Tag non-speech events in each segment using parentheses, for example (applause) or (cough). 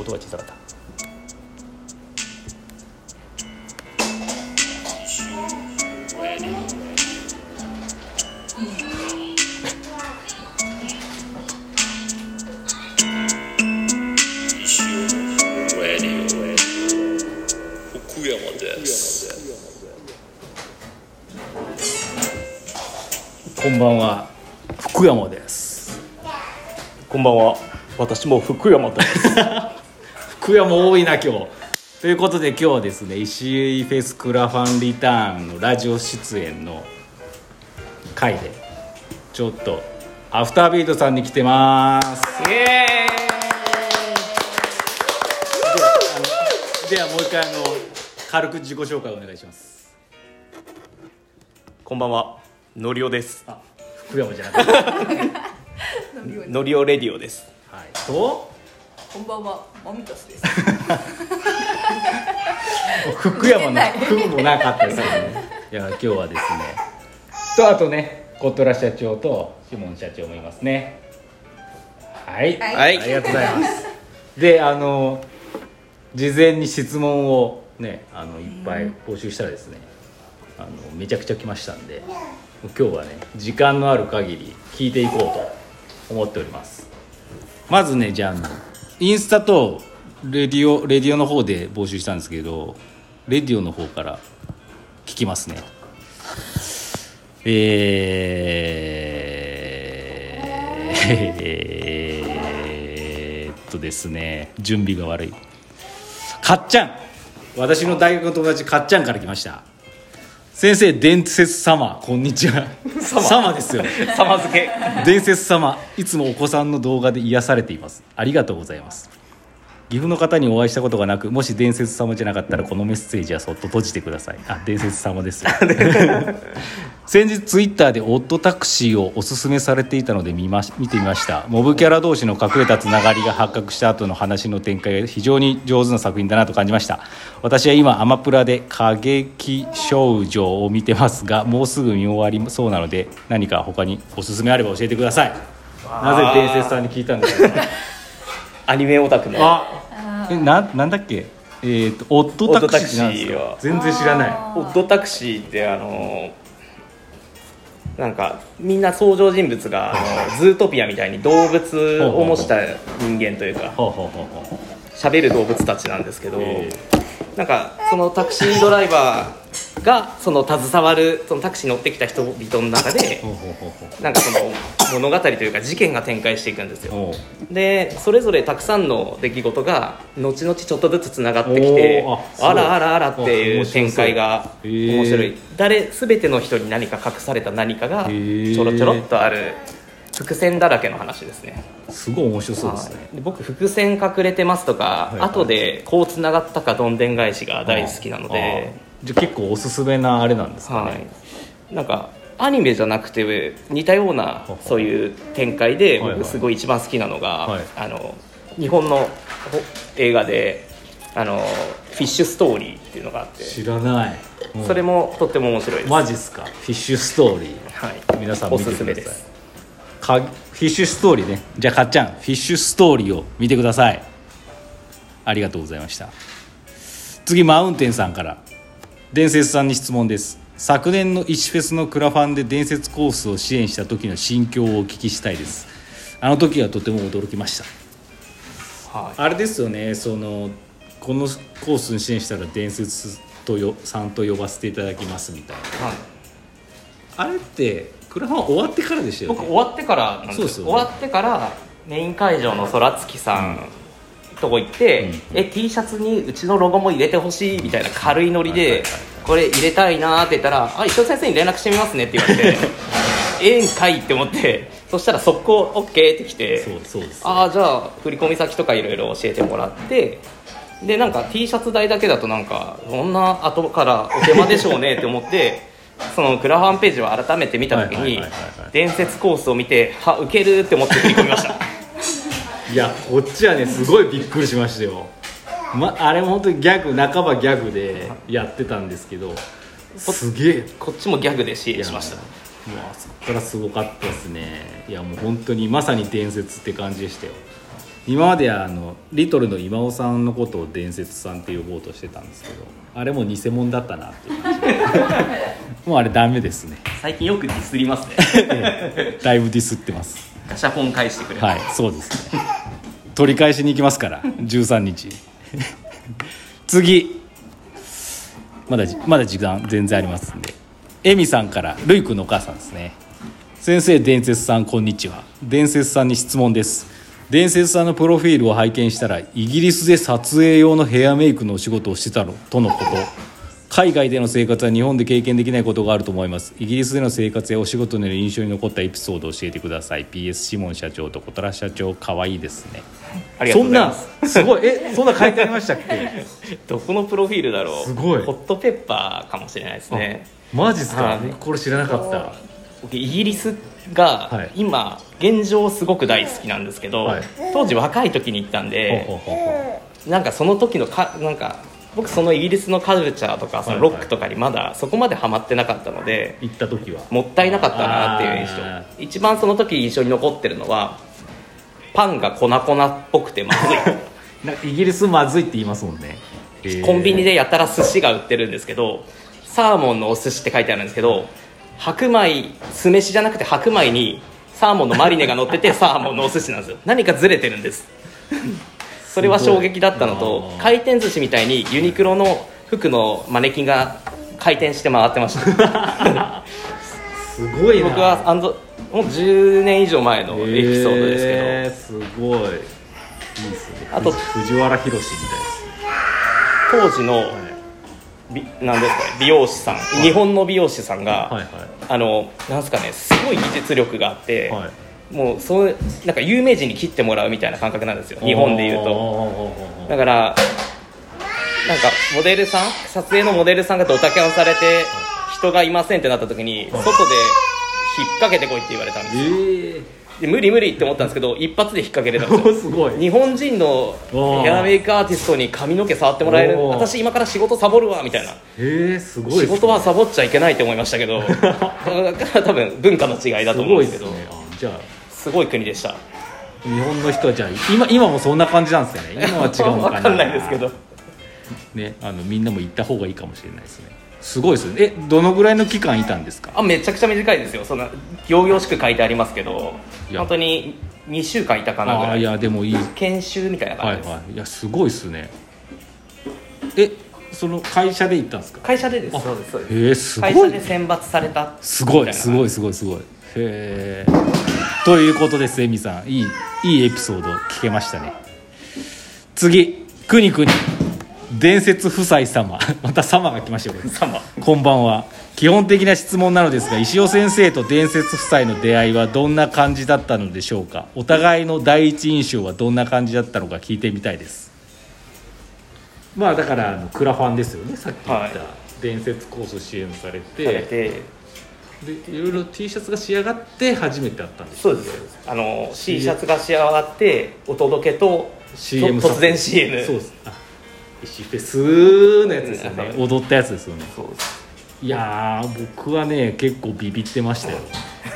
音が小さかった。福山ですこんばんは。福山です。こんばんは。私も福山です (laughs) 福山多いな今日。ということで今日はですね石井フェスクラファンリターンのラジオ出演の回でちょっとアフタービートさんに来てます。イエーイ。ではもう一回あの軽く自己紹介お願いします。こんばんは。のりおです。あ福山じゃなくて、は (laughs) のりおレディオです。い、とこんばんは、マミタスです。(laughs) 福山の出てない「福」もなかったですけどね。いや今日はですねとあとねコトラ社長とシモン社長もいますね。はい、はい。はいありがとうございます。であの事前に質問をねあのいっぱい募集したらですねあのめちゃくちゃ来ましたんで今日はね時間のある限り聞いていこうと思っております。まずねじゃあインスタとレディオレディオの方で募集したんですけどレディオの方から聞きますね。えーえーっとですね。準備が悪い。かっちゃん。私の大学の友達かっちゃんから来ました。先生伝説様。こんにちは。様。ですよ。様付け。伝説様いつもお子さんの動画で癒されています。ありがとうございます岐阜の方にお会いしたことがなくもし伝説様じゃなかったらこのメッセージはそっと閉じてください。あ伝説様ですよ。(laughs) 先日ツイッターでオットタクシーをおすすめされていたので見まし見てみました。モブキャラ同士の隠れたつながりが発覚した後の話の展開が非常に上手な作品だなと感じました。私は今アマプラで過激少女を見てますがもうすぐ見終わりそうなので何か他におすすめあれば教えてください。なぜ伝説さんに聞いたんですかアニメオタクの。あえななんだっけ？えっ、とオットタクシーなんです全然知らない。オッドタクシーってあのなんかみんな登場人物があの (laughs) ズートピアみたいに動物を模した人間というかほうほうほうほう。喋る動物たちなんですけど、えなんかそのタクシードライバーがその携わるそのタクシーに乗ってきた人々の中でなんかその物語というか事件が展開していくんですよ。でそれぞれたくさんの出来事が後々ちょっとずつつながってきてあらあらあらってあいう展開が面白い。誰全ての人に何か隠された何かがちょろちょろっとある伏線だらけの話ですね。すごい面白そうですね。はい。で僕伏線隠れてますとか、いはい後でこうつながったかどんでん返しが大好きなので、じゃあ結構おすすめなあれなんですかね、はい、なんかアニメじゃなくて似たようなそういう展開ではいはい。僕すごい一番好きなのが、はい。あの日本のほ映画であの「フィッシュストーリー」っていうのがあって。知らない、うん。それもとっても面白いです、マジっすか？フィッシュストーリー。はい、皆さん見てください。おすすめです。かフィッシュストーリーね。じゃあかっちゃんフィッシュストーリーを見てください。ありがとうございました。次マウンテンさんから伝説さんに質問です。昨年の石フェスのクラファンで伝説コースを支援した時の心境をお聞きしたいです。あの時はとても驚きました。はい。あれですよね。そのこのコースに支援したら伝説とよさんと呼ばせていただきますみたいな。はい。あれってクラファン終わってからでしたよね。僕終わってからなんですそうですよね。終わってからメイン会場の空月さんとこ行って、うんえ T シャツにうちのロゴも入れてほしいみたいな軽いノリで、これ入れたいなーって言ったら「あ石尾先生に連絡してみますね」って言われて「(laughs) ええんかい」って思ってそしたら速攻 OK って来てそうそうですああじゃあ振込先とかいろいろ教えてもらってでなんか T シャツ代だけだとなんかそんな後からお手間でしょうねって思ってそのクラファンページを改めて見た時に伝説コースを見てはウケるって思って振り込みましたいやこっちはねすごいびっくりしましたよ、ま、あれも本当にギャグ半ばギャグでやってたんですけどすげえ。こっちもギャグで支援しました。もうあそこからすごかったですね。いやもう本当にまさに伝説って感じでしたよ。今まではあのリトルの今尾さんのことを伝説さんって呼ぼうとしてたんですけどあれも偽物だったなっていう感じで。(laughs) もうあれダメですね。最近よくディスりますね。(laughs) だいぶディスってます。ガシャポン返してくれる、はいそうですね取り返しに行きますから13日。次。まだまだ時間全然ありますんで。エミさんからルイ君のお母さんですね。先生伝説さんこんにちは。伝説さんに質問です。伝説さんのプロフィールを拝見したらイギリスで撮影用のヘアメイクのお仕事をしてたのとのこと。海外での生活は日本で経験できないことがあると思います。イギリスでの生活やお仕事での印象に残ったエピソードを教えてください。PS シモン社長と小虎社長かわいいですね。ありがとうございます。そんなすごい。えそんな書いてありましたっけ？(laughs) どこのプロフィールだろう。すごい。ホットペッパーかもしれないですね。マジっすか？はい。これ知らなかった。僕イギリスがはい。今現状すごく大好きなんですけど、はい。当時若い時に行ったんでなんかその時のかなんか僕そのイギリスのカルチャーとかそのロックとかにまだそこまでハマってなかったのでう行った時は。もったいなかったなっていう印あ象一番その時印象に残ってるのはパンが粉々っぽくてまずい。(laughs) なんかイギリスまずいって言いますもんね。コンビニでやたら寿司が売ってるんですけどサーモンのお寿司って書いてあるんですけど白米酢飯じゃなくて白米にサーモンのマリネが乗っててサーモンのお寿司なんですよ。何かずれてるんですそれは衝撃だったのと回転寿司みたいにユニクロの服のマネキンが回転して回ってました。(laughs) すごいな。僕はあのもう10年以上前のエピソードですけど、えーすごい。いいですね。あと藤原宏み当時のびなんですかね美容師さん、日本の美容師さんが、たいなはい。あのなんですかねすごい技術力があって、はいはいもうそうなんか有名人に切ってもらうみたいな感覚なんですよ。日本でいうと。とだからなんかモデルさん撮影のモデルさんがドタキャンされて人がいませんってなった時に外で引っ掛けてこいって言われたんですよ。えで無理無理って思ったんですけど一発で引っ掛けれたんですー、よ。(laughs) すごい。日本人のヘアメイクアーティストに髪の毛触ってもらえる私今から仕事サボるわみたいな。えー、すごいね。仕事はサボっちゃいけないと思いましたけど。(laughs) だから多分文化の違いだと思うんですけど。ね。あじゃあすごい国でした。日本の人はじゃあ今今もそんな感じなんですかね。今は違うのかな。分かんないですけど。ねあのみんなも行った方がいいかもしれないですね。すごいですねえどのぐらいの期間いたんですか？あめちゃくちゃ短いですよ。そんな行々しく書いてありますけど本当に2週間いたかなぐああいらいやでもいい。研修みたいなはい感じです、はいい。やすごいですね。えその会社で行ったんですか？会社でです。あそうですそうです。へえす会ごい社で選抜された。すごいすごいいすごいすごいへえということですエミさん。いいいいエピソード聞けましたね。次。くにくに。伝説夫妻様。(laughs) また様が来ましたよ様。こんばんは。基本的な質問なのですが石尾先生と伝説夫妻の出会いはどんな感じだったのでしょうか。お互いの第一印象はどんな感じだったのか聞いてみたいです。まあだからあのクラファンですよね。さっき言った、はい。伝説コース支援されてでいろいろ T シャツが仕上がって初めて会ったんです。そうです。あの T シャツが仕上がってお届けと CM と突然 CM そうです。あ石フェスのやつですよね。うん。踊ったやつですよね。そうです。いやー僕はね結構ビビってましたよ。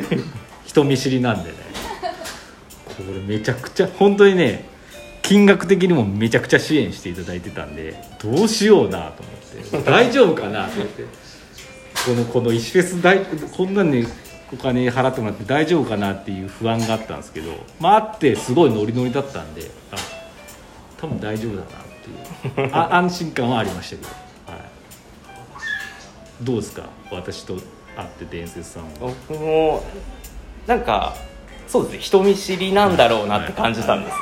(laughs) 人見知りなんでね。これめちゃくちゃ本当にね金額的にもめちゃくちゃ支援していただいてたんでどうしようなと思って。大丈夫かなと思ってこのこの石フェス大こんなんにお金払ってもらって大丈夫かなっていう不安があったんですけどまああってすごいノリノリだったんであ多分大丈夫だなっていうあ安心感はありましたけど、はい、どうですか？私と会って伝説さんは。僕もなんかそうですね人見知りなんだろうなって感じたんです。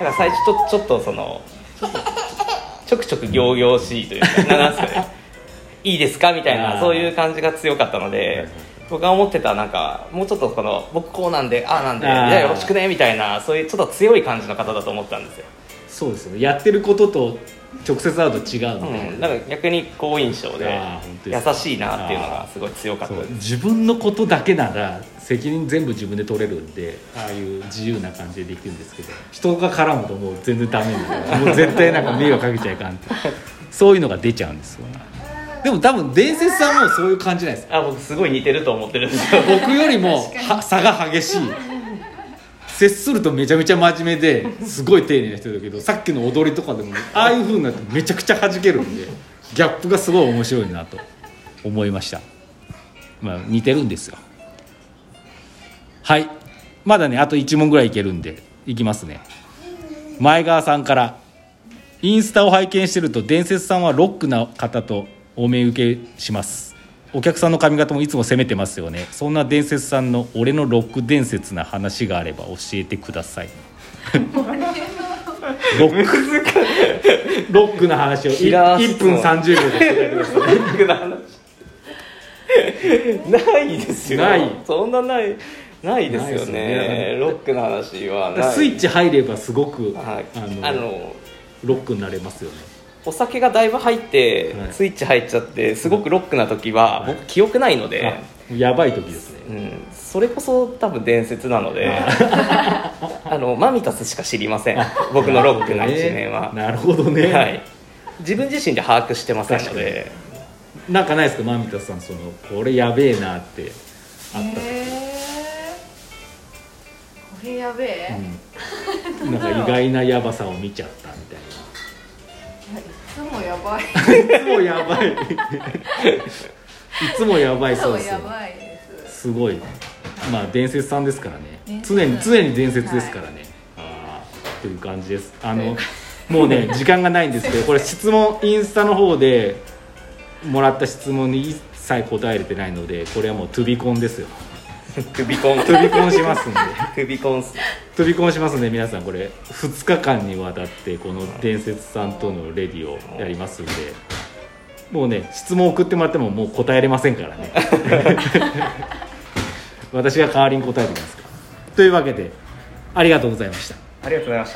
から最初ちょちょっとそのちょくちょく仰々しいというかななんですかねいいですか？みたいなそういう感じが強かったので僕が思ってたなんかもうちょっとこの僕こうなんでああなんでじゃあよろしくね？みたいなそういうちょっと強い感じの方だと思ったんですよ、そうですよね。やってることと直接会うと違うので、うん、だから逆に好印象で優しいなっていうのがすごい強かった。自分のことだけなら責任全部自分で取れるんでああいう自由な感じでできるんですけど人が絡むともう全然ダメなんでもう絶対なんか迷惑かけちゃいかんって。(laughs) そういうのが出ちゃうんですよでも多分伝説さんもそういう感じじゃないです。かあ僕すごい似てると思ってるんですよ。僕よりもは差が激しい。接するとめちゃめちゃ真面目ですごい丁寧な人だけどさっきの踊りとかでもああいう風になってめちゃくちゃ弾けるんでギャップがすごい面白いなと思いました。まあ似てるんですよ。はい。まだねあと1問ぐらいいけるんでいきますね。前川さんからインスタを拝見してると伝説さんはロックな方とお目受けします。お客さんの髪型もいつも攻めてますよね。そんな伝説さんの俺のロック伝説な話があれば教えてください。(laughs) ロック。ロックな話をキラー1分30秒でしてください。ロックな話。(laughs) ないですよ。ない。そんなない。ないですよね。ね。ロックの話はスイッチ入ればすごく、はい。あのあのロックになれますよねお酒がだいぶ入って、はい。スイッチ入っちゃってすごくロックな時は、はい。僕記憶ないので、あやばい時ですね。うん、それこそ多分伝説なので (laughs) あのマミタスしか知りません。僕のロックな一面は、(laughs) なるほどね、はい、自分自身で把握してませんので。なんかないですか？マミタさんそのこれやべえなって。あった、えー、これやべえ、うん、なんか意外なやばさを見ちゃったばい。ないつもやばい。いつもやばいそうですよ。す。すごいまあ伝説さんですからね。常に常に伝説ですからね、ああという感じです。あのもうね時間がないんですけど (laughs) これ質問インスタの方でもらった質問に一切答えれてないのでこれはもうトゥビコンですよクビコントゥビコンしますんで。クビコンっす飛び込みしますね皆さんこれ2日間にわたってこの伝説さんとのレディをやりますんで。もうね質問送ってもらってももう答えれませんからね。(laughs) 私が代わりに答えてきますか。らというわけでありがとうございました。ありがとうございました